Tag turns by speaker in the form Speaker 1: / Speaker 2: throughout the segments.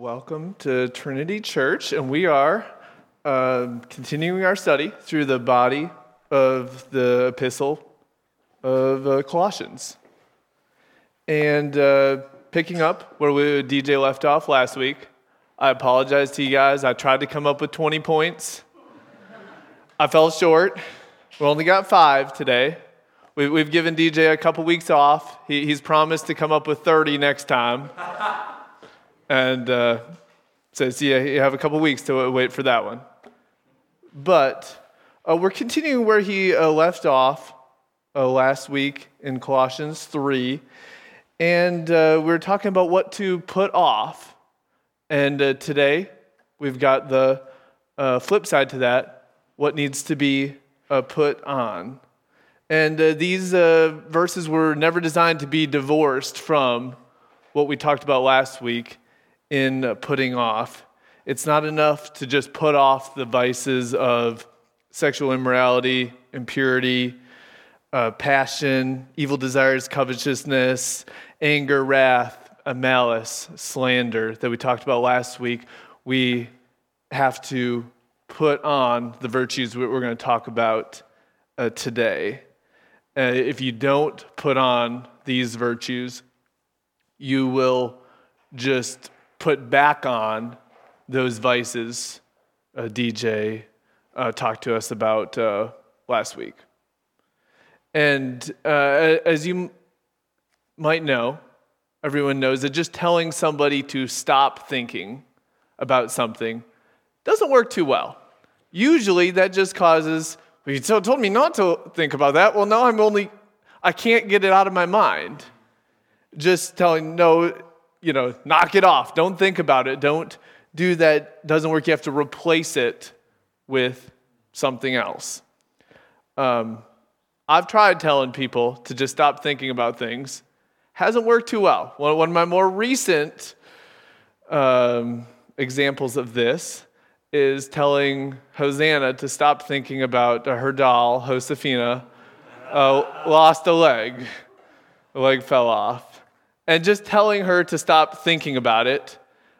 Speaker 1: Welcome to Trinity Church, and we are uh, continuing our study through the body of the epistle of uh, Colossians. And uh, picking up where we, DJ left off last week, I apologize to you guys. I tried to come up with 20 points. I fell short. We only got five today. We, have given DJ a couple weeks off. He, he's promised to come up with 30 next time and uh, says, Yeah, you have a couple weeks to wait for that one. But uh, we're continuing where he uh, left off uh, last week in Colossians 3. And uh, we are talking about what to put off. And uh, today, we've got the flip side to that what needs to be put on. And these verses were never designed to be divorced from what we talked about last week in putting off. It's not enough to just put off the vices of sexual immorality, impurity, uh, passion, evil desires, covetousness, anger, wrath, malice, slander that we talked about last week. We have to put on the virtues we're going to talk about uh, today. Uh, if you don't put on these virtues, you will just put back on those vices uh, DJ uh, talked to us about uh, last week. And uh, as you might know, everyone knows that just telling somebody to stop thinking about something doesn't work too well. Usually that just causes, well, you told me not to think about that. Well, now I'm only, I can't get it out of my mind. Just telling, no, you know, knock it off. Don't think about it. Don't do that. Doesn't work. You have to replace it with something else. Um, I've tried telling people to just stop thinking about things. Hasn't worked too well. One of my more recent um, examples of this is telling Hosanna to stop thinking about her doll, Josefina, uh, lost a leg. The leg fell off and just telling her to stop thinking about it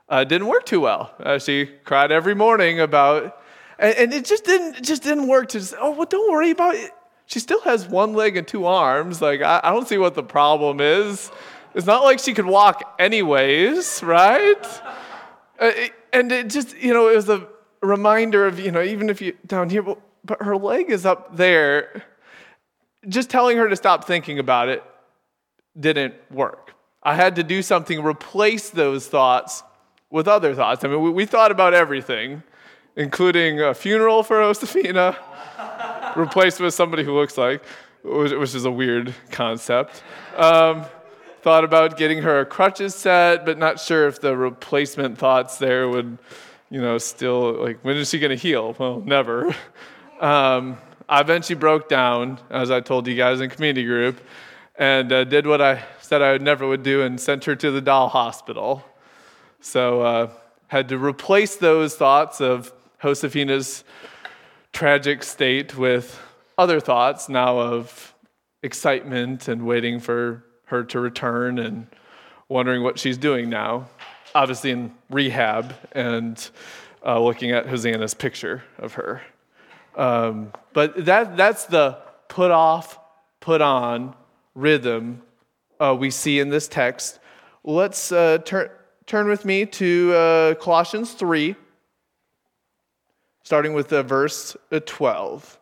Speaker 1: uh, didn't work too well. Uh, she cried every morning about, and, and, it just didn't it just didn't work. To just oh well, don't worry about it. She still has one leg and two arms. Like I, I don't see what the problem is. It's not like she could walk anyways, right? Uh, and it just you know it was a reminder of you know even if you down here, but, but her leg is up there. Just telling her to stop thinking about it didn't work. I had to do something, replace those thoughts with other thoughts. I mean, we, we thought about everything, including a funeral for Josefina, replaced with somebody who looks like, which, is a weird concept. Um, thought about getting her a crutches set, but not sure if the replacement thoughts there would, you know, still, like, when is she going to heal? Well, never. Um, I eventually broke down, as I told you guys in community group, and uh, did what I said I never would do and sent her to the doll hospital. So uh, had to replace those thoughts of Josefina's tragic state with other thoughts now of excitement and waiting for her to return and wondering what she's doing now. Obviously in rehab and uh, looking at Hosanna's picture of her. Um, but that, that's the put off, put on rhythm uh, we see in this text. Let's uh, turn, turn with me to uh, Colossians 3, starting with uh, verse uh, 12.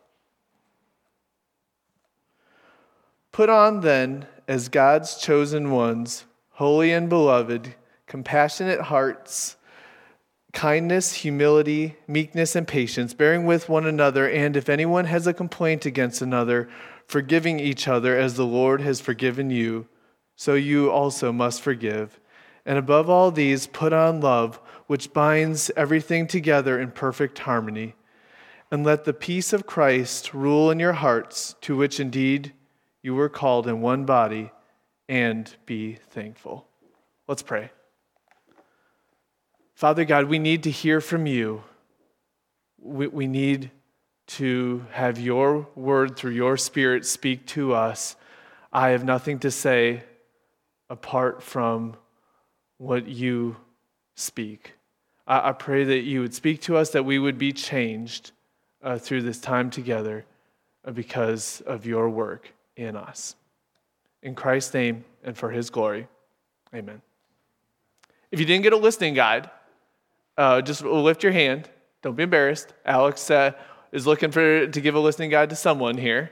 Speaker 1: Put on then, as God's chosen ones, holy and beloved, compassionate hearts, kindness, humility, meekness, and patience, bearing with one another, and if anyone has a complaint against another, forgiving each other as the Lord has forgiven you, so you also must forgive. And above all these, put on love, which binds everything together in perfect harmony. And let the peace of Christ rule in your hearts, to which indeed you were called in one body, and be thankful. Let's pray. Father God, we need to hear from you. We, we need to have your word through your spirit speak to us. I have nothing to say apart from what you speak. I, I pray that you would speak to us, that we would be changed uh, through this time together uh, because of your work in us. In Christ's name and for his glory, amen. If you didn't get a listening guide, uh, just lift your hand. Don't be embarrassed. Alex uh, is looking for to give a listening guide to someone here.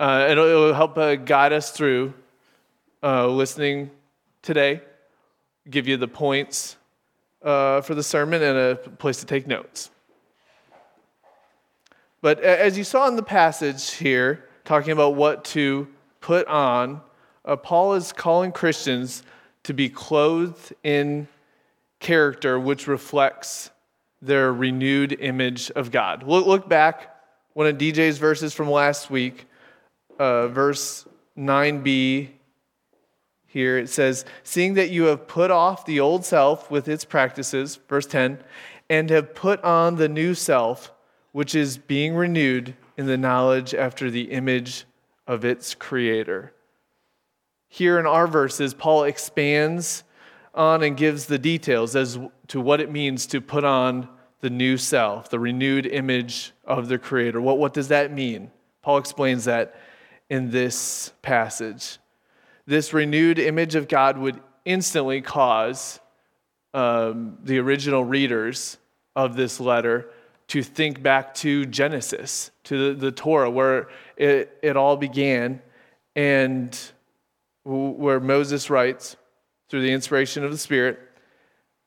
Speaker 1: Uh, it'll, it'll, help uh, guide us through uh, listening today, give you the points uh, for the sermon, and a place to take notes. But as you saw in the passage here, talking about what to put on, uh, Paul is calling Christians to be clothed in character which reflects their renewed image of God. Look, look back one of DJ's verses from last week, uh, verse 9b. Here it says, Seeing that you have put off the old self with its practices, verse 10, and have put on the new self, which is being renewed in the knowledge after the image of its creator. Here in our verses, Paul expands on and gives the details as to what it means to put on the new self, the renewed image of the Creator. What, what does that mean? Paul explains that in this passage. This renewed image of God would instantly cause um, the original readers of this letter to think back to Genesis, to the, the Torah, where it, it all began, and where Moses writes, through the inspiration of the Spirit.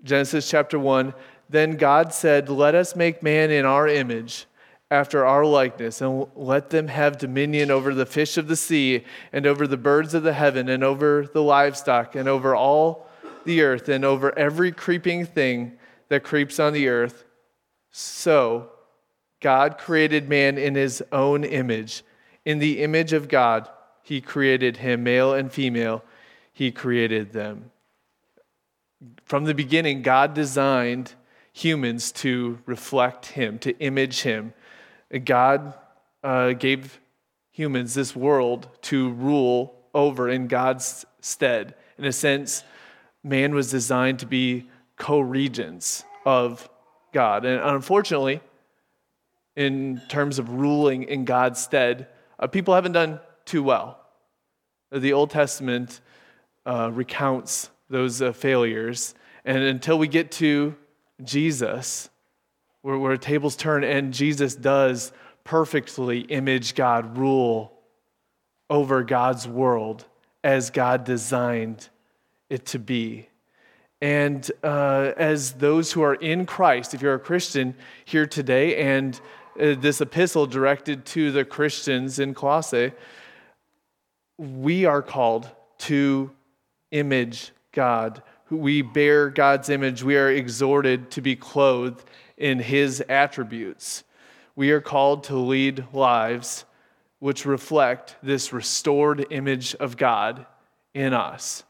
Speaker 1: Genesis chapter 1 Then God said, Let us make man in our image, after our likeness, and let them have dominion over the fish of the sea, and over the birds of the heaven, and over the livestock, and over all the earth, and over every creeping thing that creeps on the earth. So, God created man in his own image. In the image of God, he created him, male and female he created them. From the beginning, God designed humans to reflect Him, to image Him. God uh, gave humans this world to rule over in God's stead. In a sense, man was designed to be co regents of God. And unfortunately, in terms of ruling in God's stead, uh, people haven't done too well. The Old Testament uh, recounts those uh, failures. And until we get to Jesus, where, where tables turn and Jesus does perfectly image God, rule over God's world as God designed it to be. And uh, as those who are in Christ, if you're a Christian here today, and uh, this epistle directed to the Christians in Colossae, we are called to image God. We bear God's image. We are exhorted to be clothed in his attributes. We are called to lead lives which reflect this restored image of God in us.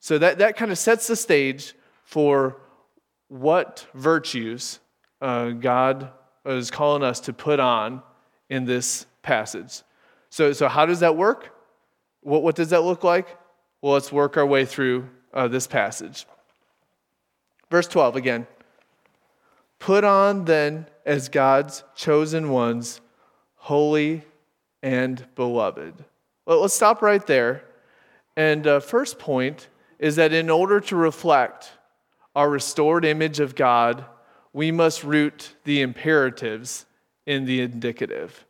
Speaker 1: So that, that kind of sets the stage for what virtues uh, God is calling us to put on in this passage. So, so how does that work? What, what does that look like? Well, let's work our way through uh, this passage. Verse 12 again. Put on then as God's chosen ones, holy and beloved. Well, let's stop right there. And uh, first point is that in order to reflect our restored image of God, we must root the imperatives in the indicative.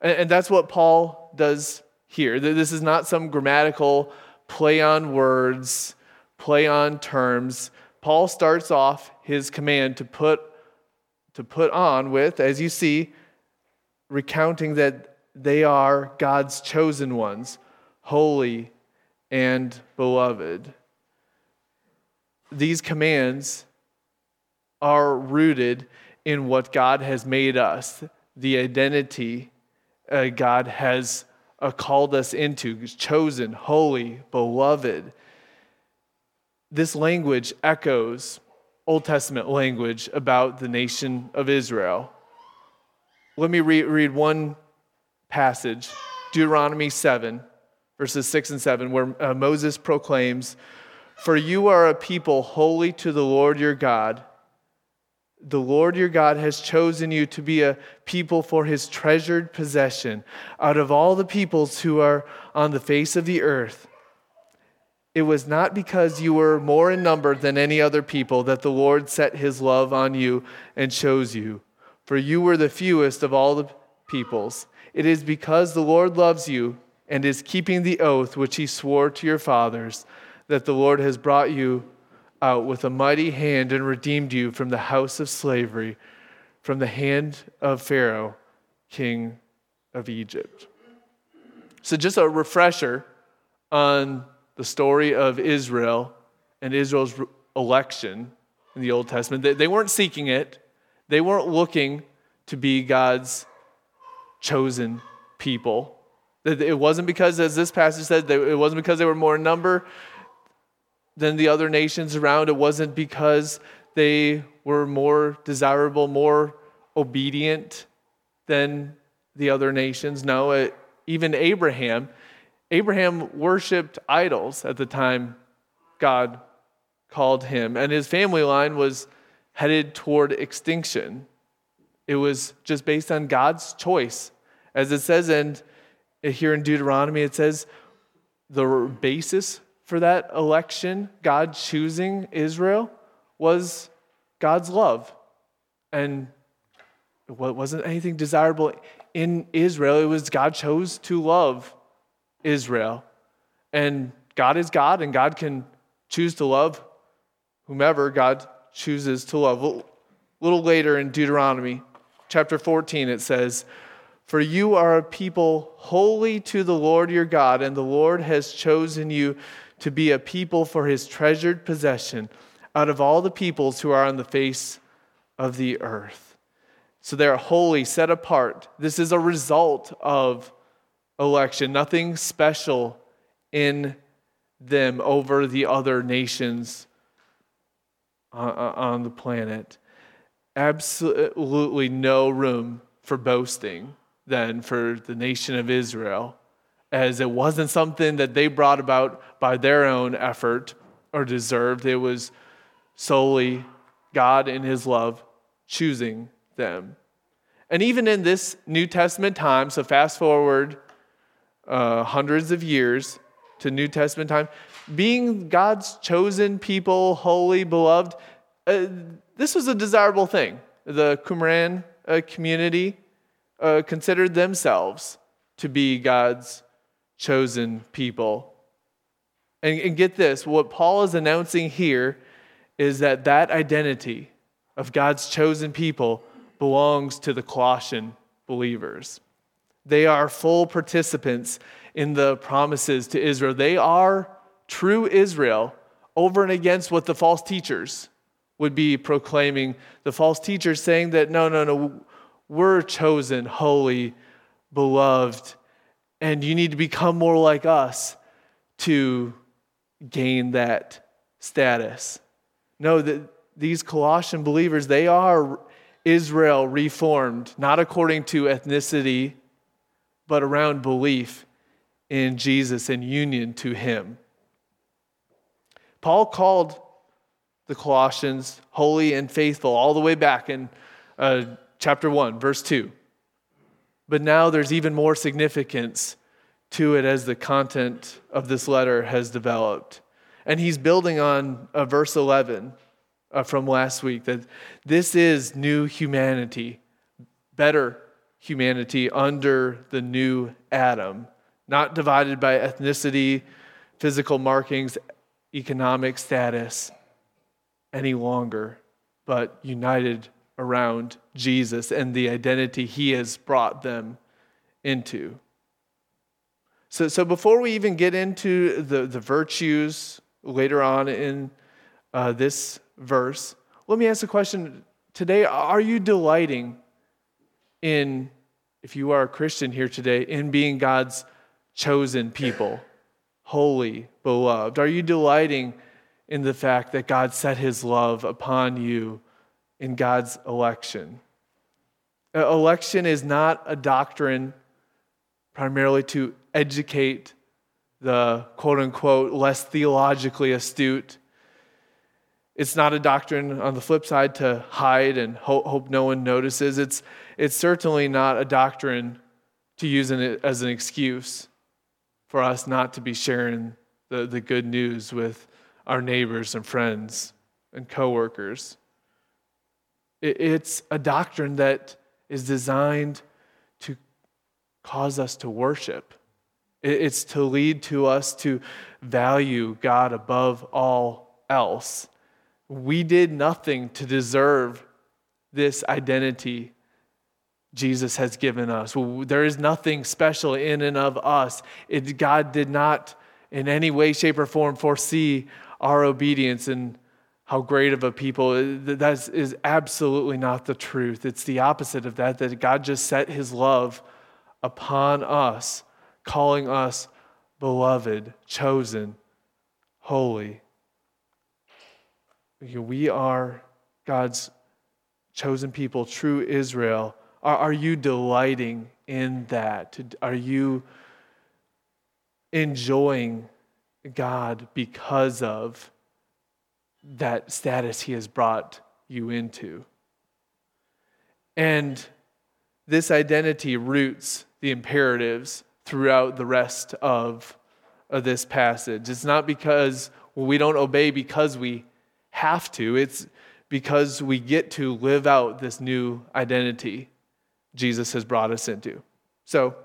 Speaker 1: And, and that's what Paul does here. This is not some grammatical play on words, play on terms. Paul starts off his command to put, to put on with, as you see, recounting that they are God's chosen ones, holy and beloved. These commands are rooted in what God has made us, the identity uh, God has uh, called us into, chosen, holy, beloved. This language echoes Old Testament language about the nation of Israel. Let me re- read one passage, Deuteronomy 7, verses 6 and 7, where uh, Moses proclaims, For you are a people holy to the Lord your God. The Lord your God has chosen you to be a people for his treasured possession out of all the peoples who are on the face of the earth. It was not because you were more in number than any other people that the Lord set his love on you and chose you, for you were the fewest of all the peoples. It is because the Lord loves you and is keeping the oath which he swore to your fathers that the Lord has brought you out with a mighty hand and redeemed you from the house of slavery, from the hand of Pharaoh, king of Egypt. So, just a refresher on the story of Israel and Israel's election in the Old Testament. They, they weren't seeking it, they weren't looking to be God's chosen people. It wasn't because, as this passage said, it wasn't because they were more in number than the other nations around. It wasn't because they were more desirable, more obedient than the other nations. No, it, even Abraham, Abraham worshiped idols at the time God called him, and his family line was headed toward extinction. It was just based on God's choice. As it says in, here in Deuteronomy, it says the basis for that election, God choosing Israel, was God's love. And it wasn't anything desirable in Israel, it was God chose to love Israel. And God is God, and God can choose to love whomever God chooses to love. A little later in Deuteronomy chapter 14, it says, For you are a people holy to the Lord your God, and the Lord has chosen you to be a people for his treasured possession out of all the peoples who are on the face of the earth. So they're holy, set apart. This is a result of election, nothing special in them over the other nations uh, uh, on the planet. Absolutely no room for boasting then for the nation of Israel, as it wasn't something that they brought about by their own effort or deserved. It was solely God in His love choosing them. And even in this New Testament time, so fast forward uh, hundreds of years to New Testament time, being God's chosen people, holy, beloved, uh, this was a desirable thing. The Qumran uh, community uh, considered themselves to be God's chosen people. And, and get this what Paul is announcing here is that that identity of God's chosen people belongs to the Colossian believers. They are full participants in the promises to Israel. They are true Israel over and against what the false teachers would be proclaiming. The false teachers saying that, no, no, no, we're chosen, holy, beloved, and you need to become more like us to gain that status. No, that these Colossian believers, they are Israel reformed, not according to ethnicity but around belief in Jesus and union to Him. Paul called the Colossians holy and faithful all the way back in uh, chapter 1, verse 2. But now there's even more significance to it as the content of this letter has developed. And he's building on uh, verse 11 uh, from last week that this is new humanity, better humanity under the new Adam, not divided by ethnicity, physical markings, economic status any longer, but united around Jesus and the identity he has brought them into. So, so before we even get into the, the virtues later on in uh, this verse, let me ask a question today. Are you delighting in, if you are a Christian here today, in being God's chosen people, holy, beloved? Are you delighting in the fact that God set his love upon you in God's election? Election is not a doctrine primarily to educate the quote unquote less theologically astute. It's not a doctrine on the flip side to hide and hope, hope no one notices. It's, it's certainly not a doctrine to use it as an excuse for us not to be sharing the, the good news with our neighbors and friends and coworkers. It, it's a doctrine that is designed to cause us to worship. It, it's to lead to us to value God above all else. We did nothing to deserve this identity Jesus has given us. There is nothing special in and of us. It, God did not, in any way, shape, or form, foresee our obedience and how great of a people. Uh, that is absolutely not the truth. It's the opposite of that, that God just set his love upon us, calling us beloved, chosen, holy. We are God's chosen people, true Israel are, are you delighting in that? Are you enjoying God because of that status He has brought you into? And this identity roots the imperatives throughout the rest of, of this passage. It's not because well, we don't obey because we have to, it's because we get to live out this new identity Jesus has brought us into. So,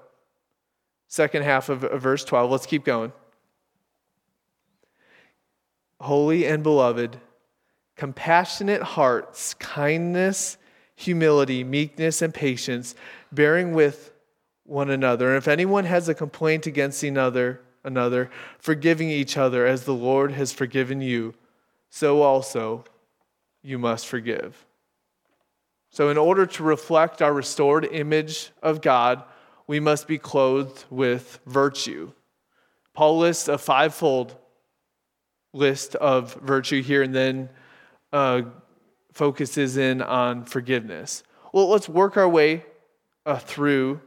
Speaker 1: second half of, verse 12, let's keep going. Holy and beloved, compassionate hearts, kindness, humility, meekness, and patience, bearing with one another. And if anyone has a complaint against another, another, forgiving each other as the Lord has forgiven you, so also you must forgive. So, in order to reflect our restored image of God, we must be clothed with virtue. Paul lists a fivefold list of virtue here and then uh, focuses in on forgiveness. Well, let's work our way uh, through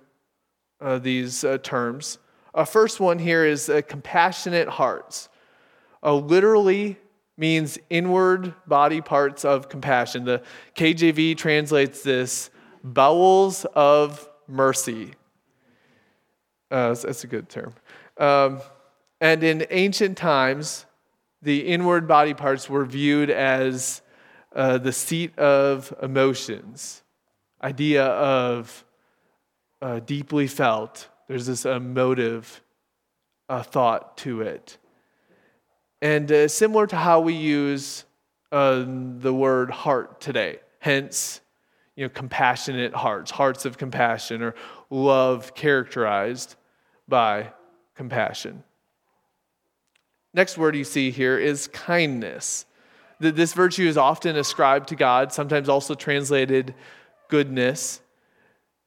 Speaker 1: uh, these uh, terms. Uh, first one here is compassionate hearts. Uh, literally, means inward body parts of compassion. The KJV translates this bowels of mercy. Uh, that's a good term. Um, and in ancient times, the inward body parts were viewed as uh, the seat of emotions, idea of uh, deeply felt. There's this emotive uh, thought to it. And uh, similar to how we use uh, the word heart today, hence, you know, compassionate hearts, hearts of compassion, or love characterized by compassion. Next word you see here is kindness. This virtue is often ascribed to God, sometimes also translated goodness.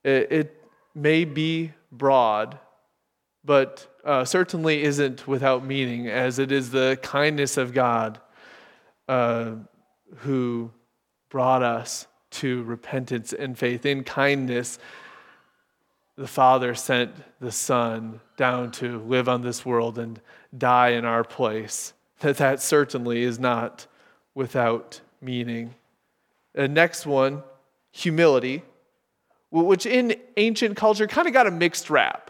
Speaker 1: It may be broad, but uh, certainly isn't without meaning, as it is the kindness of God uh, who brought us to repentance and faith. In kindness, the Father sent the Son down to live on this world and die in our place. That that certainly is not without meaning. The next one, humility, which in ancient culture kind of got a mixed rap.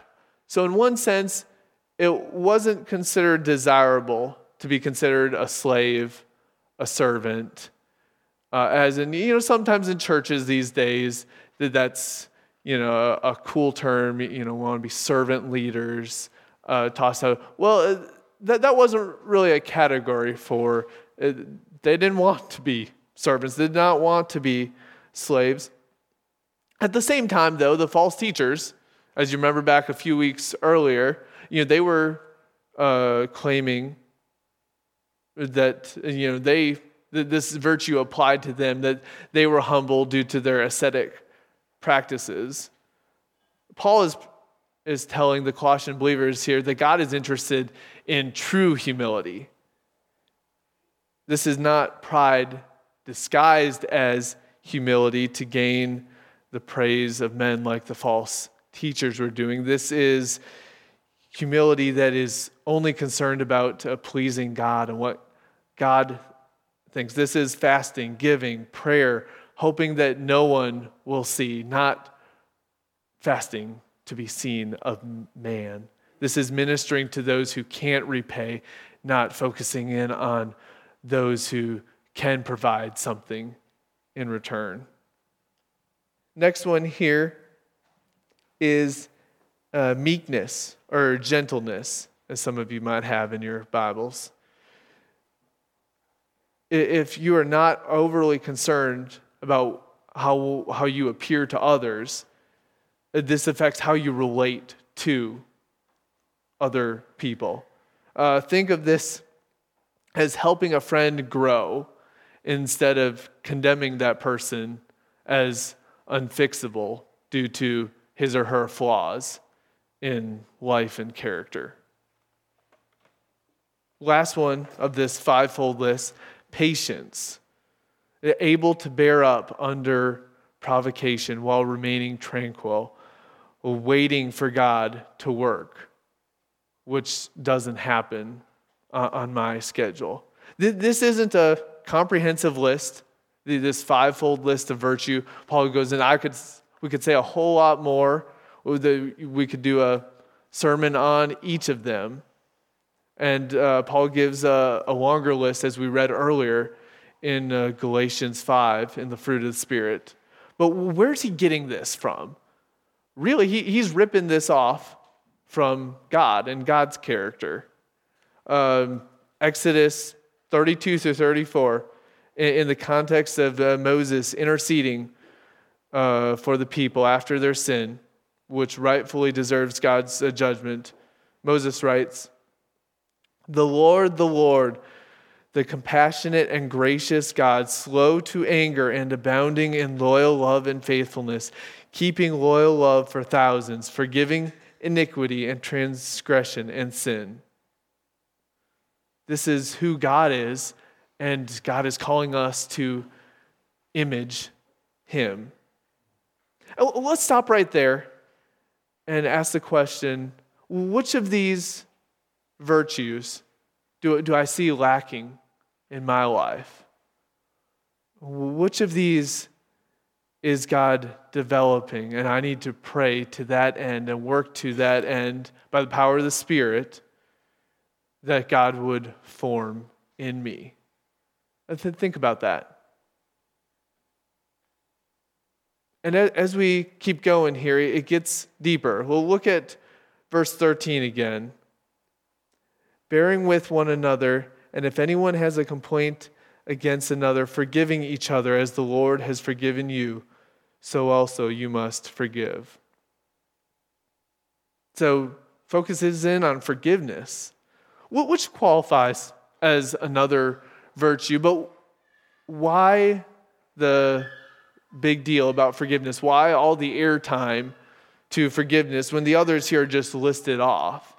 Speaker 1: So, in one sense, it wasn't considered desirable to be considered a slave, a servant. Uh, as in, you know, sometimes in churches these days, that that's, you know, a, a cool term, you know, want to be servant leaders, uh, tossed out. Well, uh, that, that wasn't really a category for, uh, they didn't want to be servants, they did not want to be slaves. At the same time, though, the false teachers, as you remember back a few weeks earlier, you know, they were uh, claiming that, you know, they, that this virtue applied to them, that they were humble due to their ascetic practices. Paul is, is telling the Colossian believers here that God is interested in true humility. This is not pride disguised as humility to gain the praise of men like the false teachers were doing. This is humility that is only concerned about pleasing God and what God thinks. This is fasting, giving, prayer, hoping that no one will see, not fasting to be seen of man. This is ministering to those who can't repay, not focusing in on those who can provide something in return. Next one here is uh, meekness or gentleness, as some of you might have in your Bibles. If you are not overly concerned about how, how you appear to others, this affects how you relate to other people. Uh, think of this as helping a friend grow instead of condemning that person as unfixable due to his or her flaws in life and character. Last one of this fivefold list patience, able to bear up under provocation while remaining tranquil, waiting for God to work, which doesn't happen uh, on my schedule. This isn't a comprehensive list, this fivefold list of virtue. Paul goes and I could, we could say a whole lot more we could do a sermon on each of them. And uh, Paul gives a, a, longer list, as we read earlier in uh, Galatians 5, in the fruit of the Spirit. But where's he getting this from? Really, he, he's ripping this off from God and God's character. Um, Exodus 32 through 34, in, in the context of uh, Moses interceding uh, for the people after their sin which rightfully deserves God's uh, judgment. Moses writes, The Lord, the Lord, the compassionate and gracious God, slow to anger and abounding in loyal love and faithfulness, keeping loyal love for thousands, forgiving iniquity and transgression and sin. This is who God is, and God is calling us to image Him. Let's stop right there and ask the question which of these virtues do, do I see lacking in my life? Which of these is God developing? And I need to pray to that end and work to that end by the power of the Spirit that God would form in me. Think about that. And as we keep going here, it gets deeper. We'll look at verse 13 again. Bearing with one another, and if anyone has a complaint against another, forgiving each other as the Lord has forgiven you, so also you must forgive. So, focuses in on forgiveness, which qualifies as another virtue, but why the big deal about forgiveness? Why all the airtime to forgiveness when the others here are just listed off?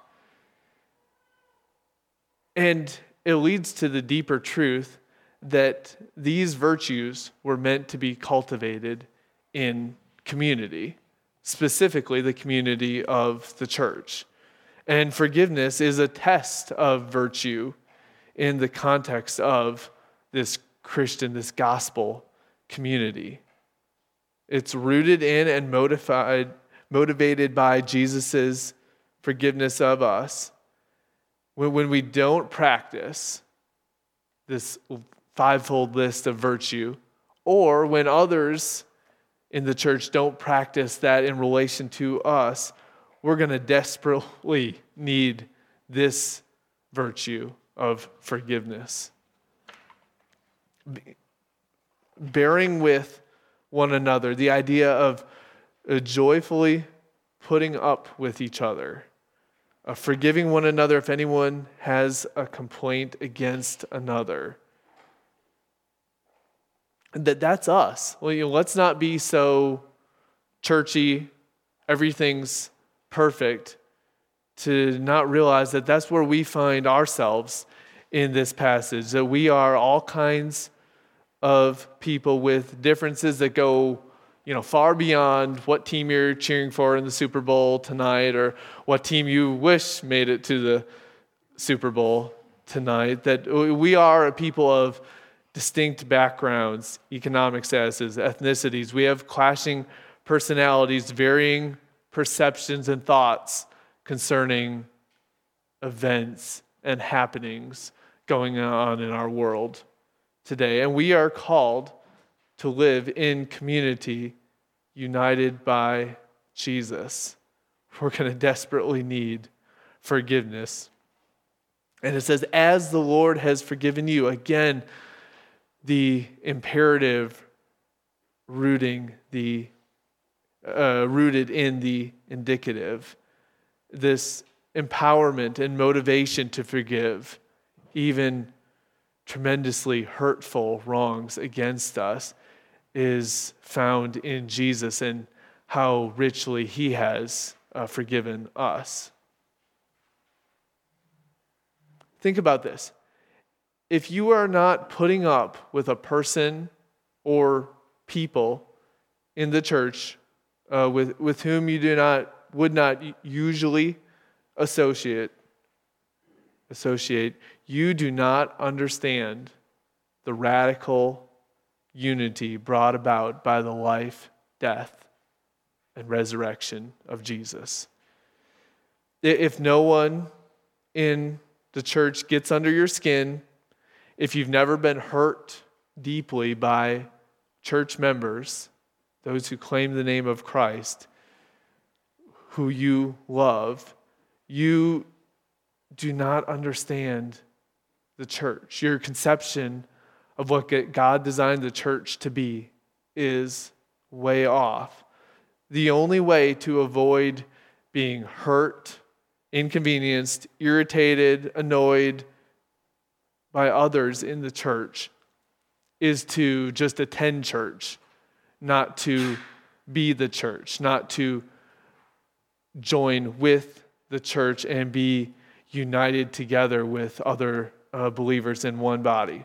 Speaker 1: And it leads to the deeper truth that these virtues were meant to be cultivated in community, specifically the community of the church. And forgiveness is a test of virtue in the context of this Christian, this gospel community. It's rooted in and motivated, motivated by Jesus' forgiveness of us. When, when we don't practice this fivefold list of virtue, or when others in the church don't practice that in relation to us, we're going to desperately need this virtue of forgiveness. Bearing with one another, the idea of uh, joyfully putting up with each other, uh, forgiving one another if anyone has a complaint against another. That that's us. Well, you know, let's not be so churchy, everything's perfect, to not realize that that's where we find ourselves in this passage, that we are all kinds of people with differences that go, you know, far beyond what team you're cheering for in the Super Bowl tonight or what team you wish made it to the Super Bowl tonight. That we are a people of distinct backgrounds, economic statuses, ethnicities. We have clashing personalities, varying perceptions and thoughts concerning events and happenings going on in our world today. And we are called to live in community united by Jesus. We're going to desperately need forgiveness. And it says, as the Lord has forgiven you. Again, the imperative rooting the uh, rooted in the indicative this empowerment and motivation to forgive even tremendously hurtful wrongs against us is found in Jesus and how richly he has uh, forgiven us. Think about this. If you are not putting up with a person or people in the church uh, with, with whom you do not, would not usually associate, associate, you do not understand the radical unity brought about by the life, death, and resurrection of Jesus. If no one in the church gets under your skin, if you've never been hurt deeply by church members, those who claim the name of Christ, who you love, you do not understand the church. Your conception of what God designed the church to be is way off. The only way to avoid being hurt, inconvenienced, irritated, annoyed by others in the church is to just attend church, not to be the church, not to join with the church and be united together with other uh, believers in one body.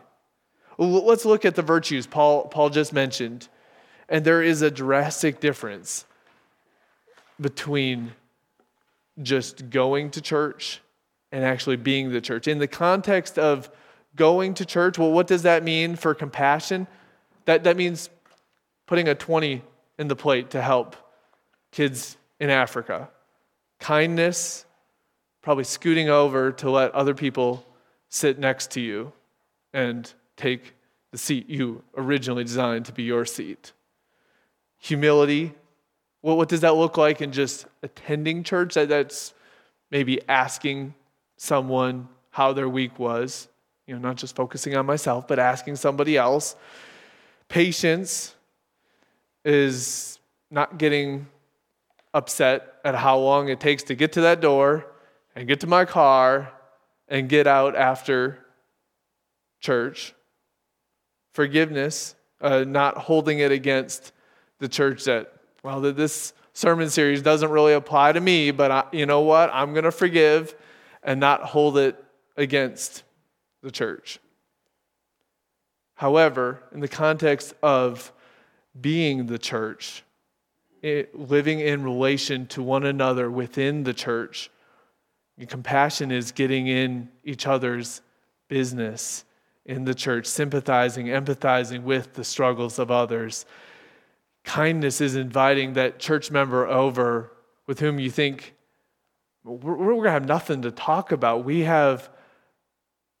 Speaker 1: Let's look at the virtues Paul, Paul just mentioned. And there is a drastic difference between just going to church and actually being the church. In the context of going to church, well, what does that mean for compassion? That, that means putting a 20 in the plate to help kids in Africa. Kindness, probably scooting over to let other people sit next to you and take the seat you originally designed to be your seat. Humility. Well, what does that look like in just attending church? That, that's maybe asking someone how their week was, you know, not just focusing on myself, but asking somebody else. Patience is not getting upset at how long it takes to get to that door and get to my car and get out after church forgiveness, uh, not holding it against the church that, well, that this sermon series doesn't really apply to me, but I, you know what? I'm going to forgive and not hold it against the church. However, in the context of being the church, it, living in relation to one another within the church, compassion is getting in each other's business in the church, sympathizing, empathizing with the struggles of others. Kindness is inviting that church member over with whom you think, we're, we're going to have nothing to talk about. We have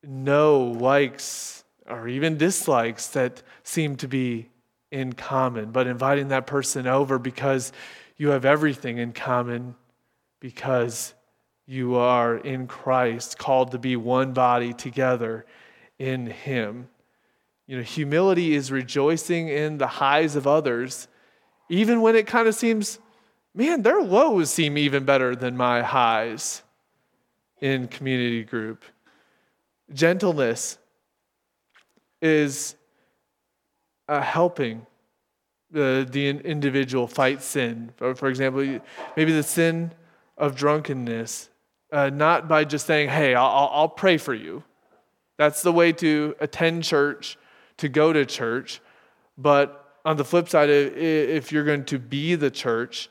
Speaker 1: no likes or even dislikes that seem to be in common, but inviting that person over because you have everything in common because you are in Christ, called to be one body together in Him. You know, humility is rejoicing in the highs of others, even when it kind of seems, man, their lows seem even better than my highs in community group. Gentleness is uh, helping the, the individual fight sin. For, for example, maybe the sin of drunkenness, uh, not by just saying, hey, I'll, I'll pray for you. That's the way to attend church, to go to church, but on the flip side, if you're going to be the church,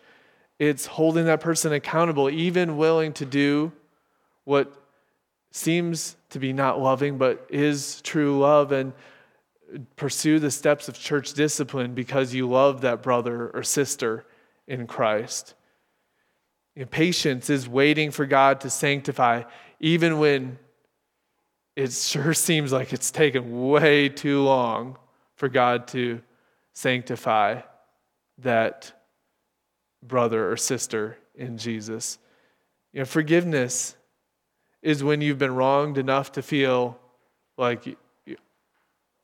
Speaker 1: it's holding that person accountable, even willing to do what seems to be not loving, but is true love, and pursue the steps of church discipline because you love that brother or sister in Christ. Know, patience is waiting for God to sanctify, even when it sure seems like it's taken way too long for God to sanctify that brother or sister in Jesus. You know, forgiveness is when you've been wronged enough to feel like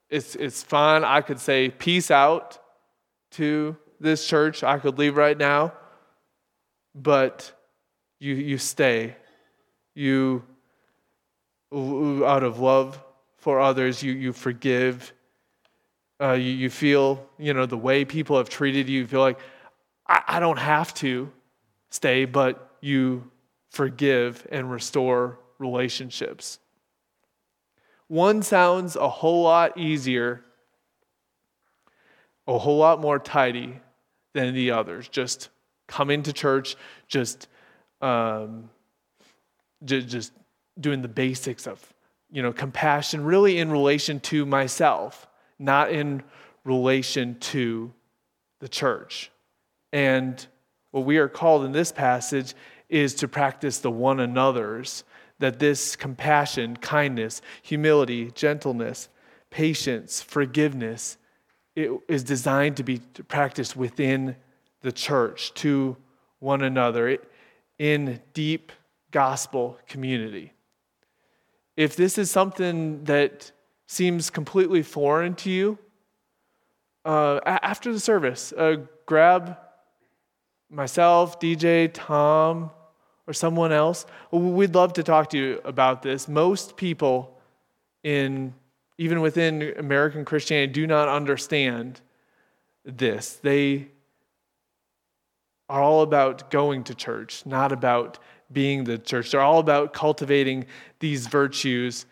Speaker 1: it's, it's fine. I could say peace out to this church. I could leave right now. But you, you stay. You, out of love for others, you, you forgive. Uh, you, you feel, you know, the way people have treated you, you feel like, I, I don't have to stay, but you forgive and restore relationships. One sounds a whole lot easier, a whole lot more tidy than the others. Just coming to church, just, um, just, just doing the basics of, you know, compassion, really in relation to myself, not in relation to the church. And what we are called in this passage is to practice the one another's that this compassion, kindness, humility, gentleness, patience, forgiveness it is designed to be practiced within the church to one another in deep gospel community. If this is something that seems completely foreign to you, uh, after the service, uh, grab myself, DJ, Tom, or someone else, we'd love to talk to you about this. Most people in even within American Christianity do not understand this. They are all about going to church, not about being the church. They're all about cultivating these virtues,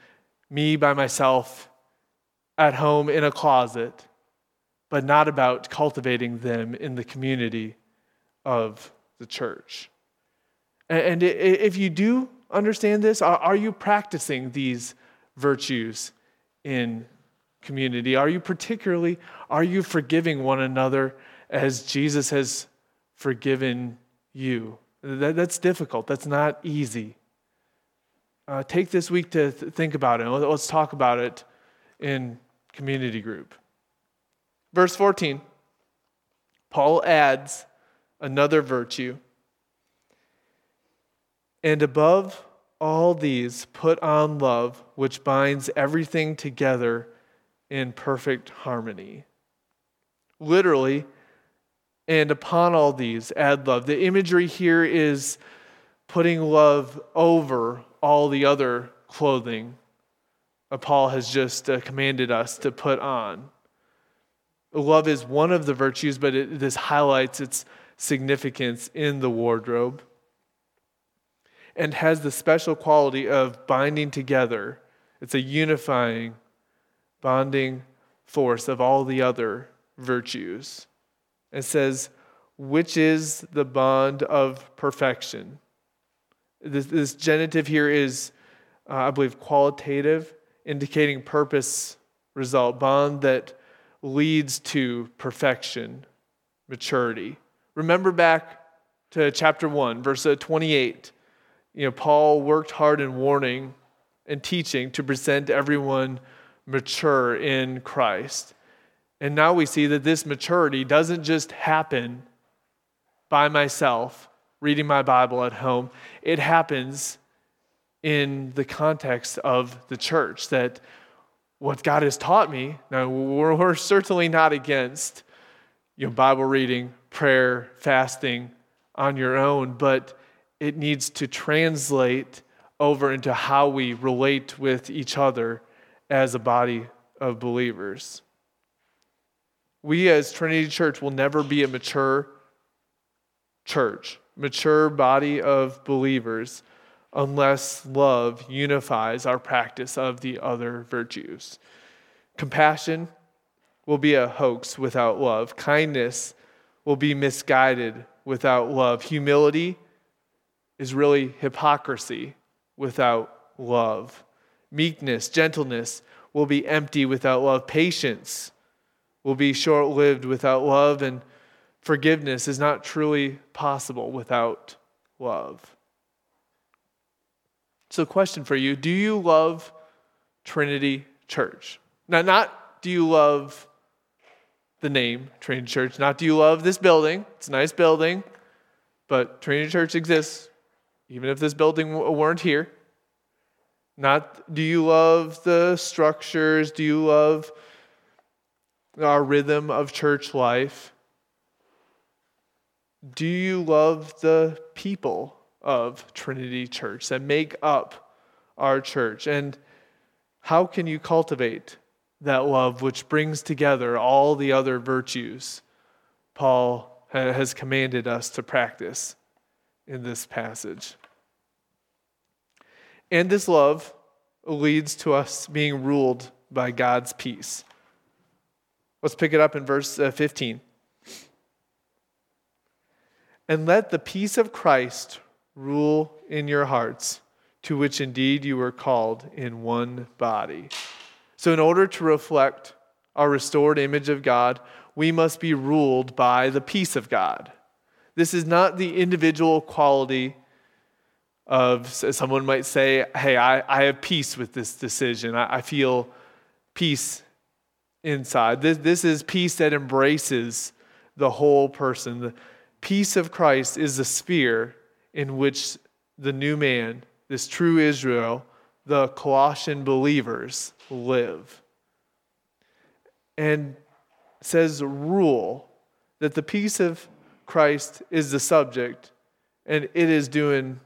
Speaker 1: me by myself at home in a closet, but not about cultivating them in the community of the church. And if you do understand this, are you practicing these virtues in community? Are you particularly, are you forgiving one another as Jesus has forgiven you? that's difficult. That's not easy. Uh, take this week to th- think about it. Let's talk about it in community group. Verse 14, Paul adds another virtue and above all these, put on love, which binds everything together in perfect harmony. Literally, and upon all these, add love. The imagery here is putting love over all the other clothing that Paul has just uh, commanded us to put on. Love is one of the virtues, but it, this highlights its significance in the wardrobe and has the special quality of binding together. It's a unifying, bonding force of all the other virtues. It says, which is the bond of perfection. This, this genitive here is, uh, I believe, qualitative, indicating purpose, result, bond that leads to perfection, maturity. Remember back to chapter 1, verse 28 you know, Paul worked hard in warning and teaching to present everyone mature in Christ. And now we see that this maturity doesn't just happen by myself, reading my Bible at home. It happens in the context of the church that what God has taught me, now we're, we're certainly not against you know, Bible reading, prayer, fasting on your own, but it needs to translate over into how we relate with each other as a body of believers. We as Trinity Church will never be a mature church, mature body of believers, unless love unifies our practice of the other virtues. Compassion, will be a hoax without love. Kindness will be misguided without love. Humility is really hypocrisy without love. Meekness, gentleness will be empty without love. Patience will be short lived without love. And forgiveness is not truly possible without love. So, question for you Do you love Trinity Church? Now, not do you love the name Trinity Church, not do you love this building, it's a nice building, but Trinity Church exists, even if this building weren't here. Not do you love the structures? Do you love our rhythm of church life? Do you love the people of Trinity Church that make up our church? And how can you cultivate that love which brings together all the other virtues Paul has commanded us to practice in this passage? And this love leads to us being ruled by God's peace. Let's pick it up in verse uh, 15. And let the peace of Christ rule in your hearts, to which indeed you were called in one body. So, in order to reflect our restored image of God, we must be ruled by the peace of God. This is not the individual quality of someone might say, Hey, I, I have peace with this decision. I, I feel peace inside. This, this is peace that embraces the whole person. The peace of Christ is the sphere in which the new man, this true Israel, the Colossian believers live. And says, rule, that the peace of Christ is the subject and it is doing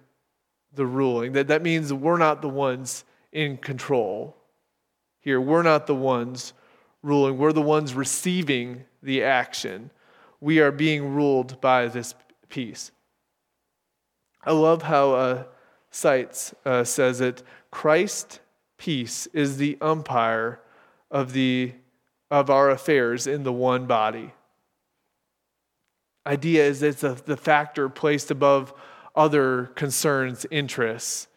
Speaker 1: the ruling. That, that means we're not the ones in control here. We're not the ones ruling, we're the ones receiving the action. We are being ruled by this peace. I love how uh, Seitz uh, says it Christ peace is the umpire of, the, of our affairs in the one body. Idea is it's a, the factor placed above other concerns, interests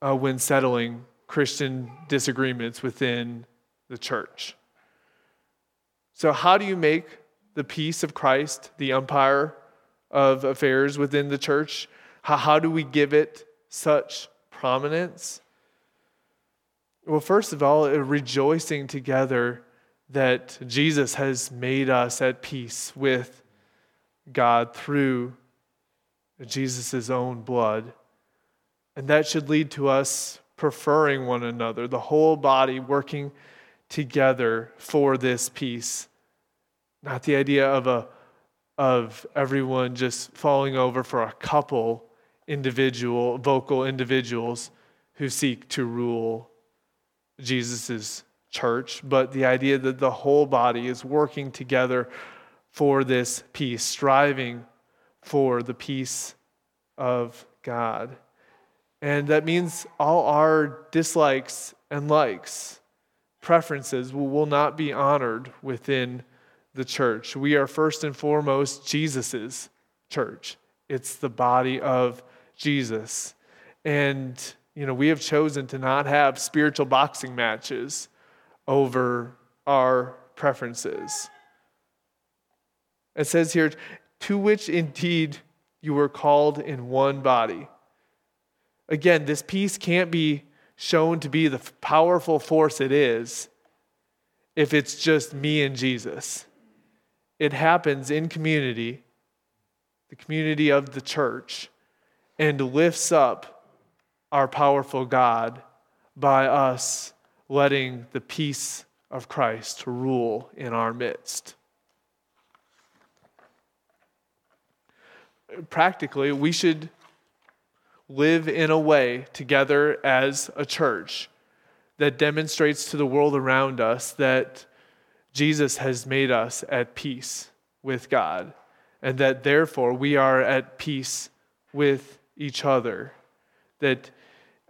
Speaker 1: uh, when settling Christian disagreements within the church. So, how do you make the peace of Christ the umpire of affairs within the church? How, how do we give it such prominence? Well, first of all, rejoicing together that Jesus has made us at peace with God through Jesus' own blood. And that should lead to us preferring one another, the whole body working together for this peace. Not the idea of a of everyone just falling over for a couple individual vocal individuals who seek to rule Jesus' church, but the idea that the whole body is working together for this peace, striving for the peace of God. And that means all our dislikes and likes, preferences will, not be honored within the church. We are first and foremost Jesus's church. It's the body of Jesus. And you know, we have chosen to not have spiritual boxing matches over our preferences. It says here, to which indeed you were called in one body. Again, this peace can't be shown to be the powerful force it is if it's just me and Jesus. It happens in community, the community of the church, and lifts up our powerful God by us letting the peace of Christ rule in our midst. practically, we should live in a way together as a church that demonstrates to the world around us that Jesus has made us at peace with God, and that therefore we are at peace with each other. That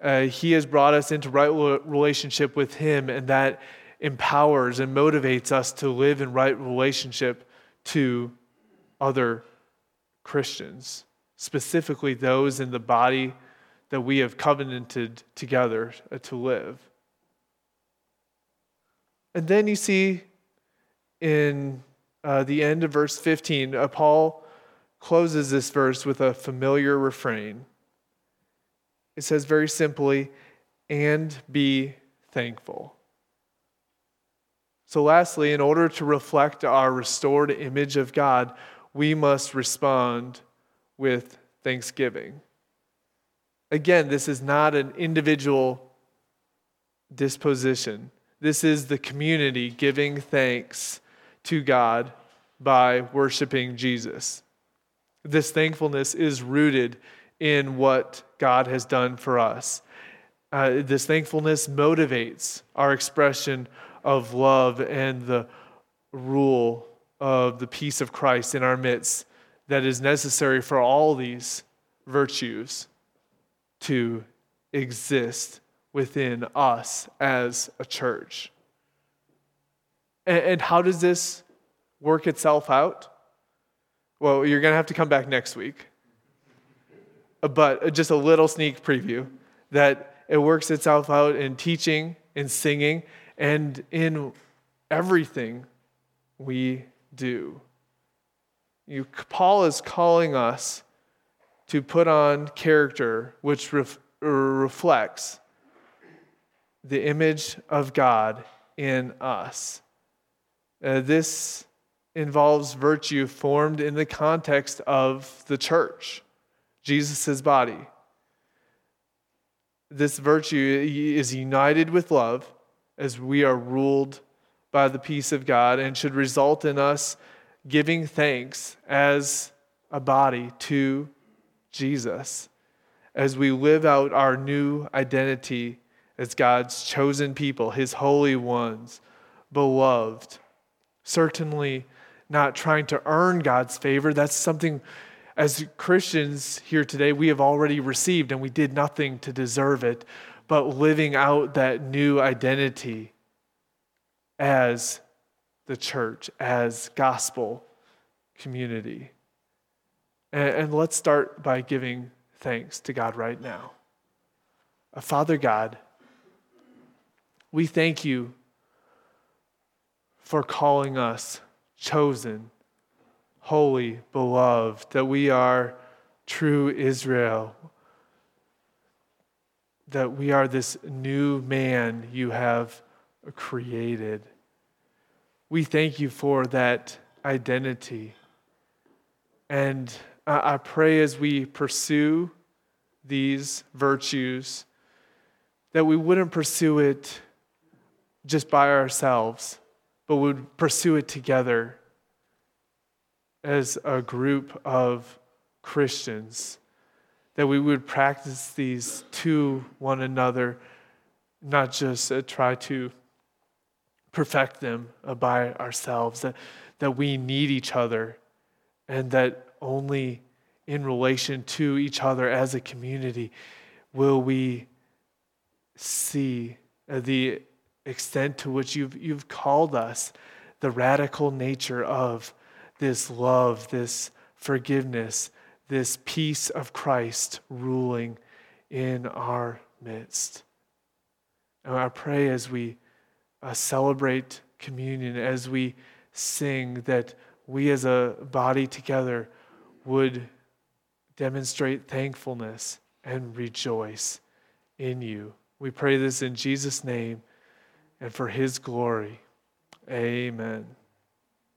Speaker 1: uh, He has brought us into right relationship with Him, and that empowers and motivates us to live in right relationship to other Christians, specifically those in the body that we have covenanted together uh, to live. And then you see in uh, the end of verse 15, uh, Paul closes this verse with a familiar refrain. It says very simply, and be thankful. So, lastly, in order to reflect our restored image of God, we must respond with thanksgiving. Again, this is not an individual disposition. This is the community giving thanks to God by worshiping Jesus. This thankfulness is rooted in what God has done for us. Uh, this thankfulness motivates our expression of love and the rule of the peace of Christ in our midst that is necessary for all these virtues to exist within us as a church. And, and how does this work itself out? Well, you're going to have to come back next week. But just a little sneak preview that it works itself out in teaching, in singing, and in everything we do. You, Paul is calling us to put on character which ref, reflects the image of God in us. Uh, this involves virtue formed in the context of the church, Jesus' body. This virtue is united with love as we are ruled by the peace of God and should result in us giving thanks as a body to Jesus as we live out our new identity as God's chosen people, His holy ones, beloved. Certainly not trying to earn God's favor. That's something, as Christians here today, we have already received and we did nothing to deserve it, but living out that new identity as the church, as gospel community. And, and let's start by giving thanks to God right now. Uh, Father God, we thank you for calling us chosen, holy, beloved, that we are true Israel, that we are this new man you have created. We thank you for that identity. And I pray as we pursue these virtues that we wouldn't pursue it just by ourselves, but would pursue it together as a group of Christians. That we would practice these to one another, not just uh, try to perfect them uh, by ourselves, that, that we need each other, and that only in relation to each other as a community will we see uh, the extent to which you've, you've called us, the radical nature of this love, this forgiveness, this peace of Christ ruling in our midst. And I pray as we uh, celebrate communion, as we sing, that we as a body together would demonstrate thankfulness and rejoice in you. We pray this in Jesus' name and for his glory. Amen.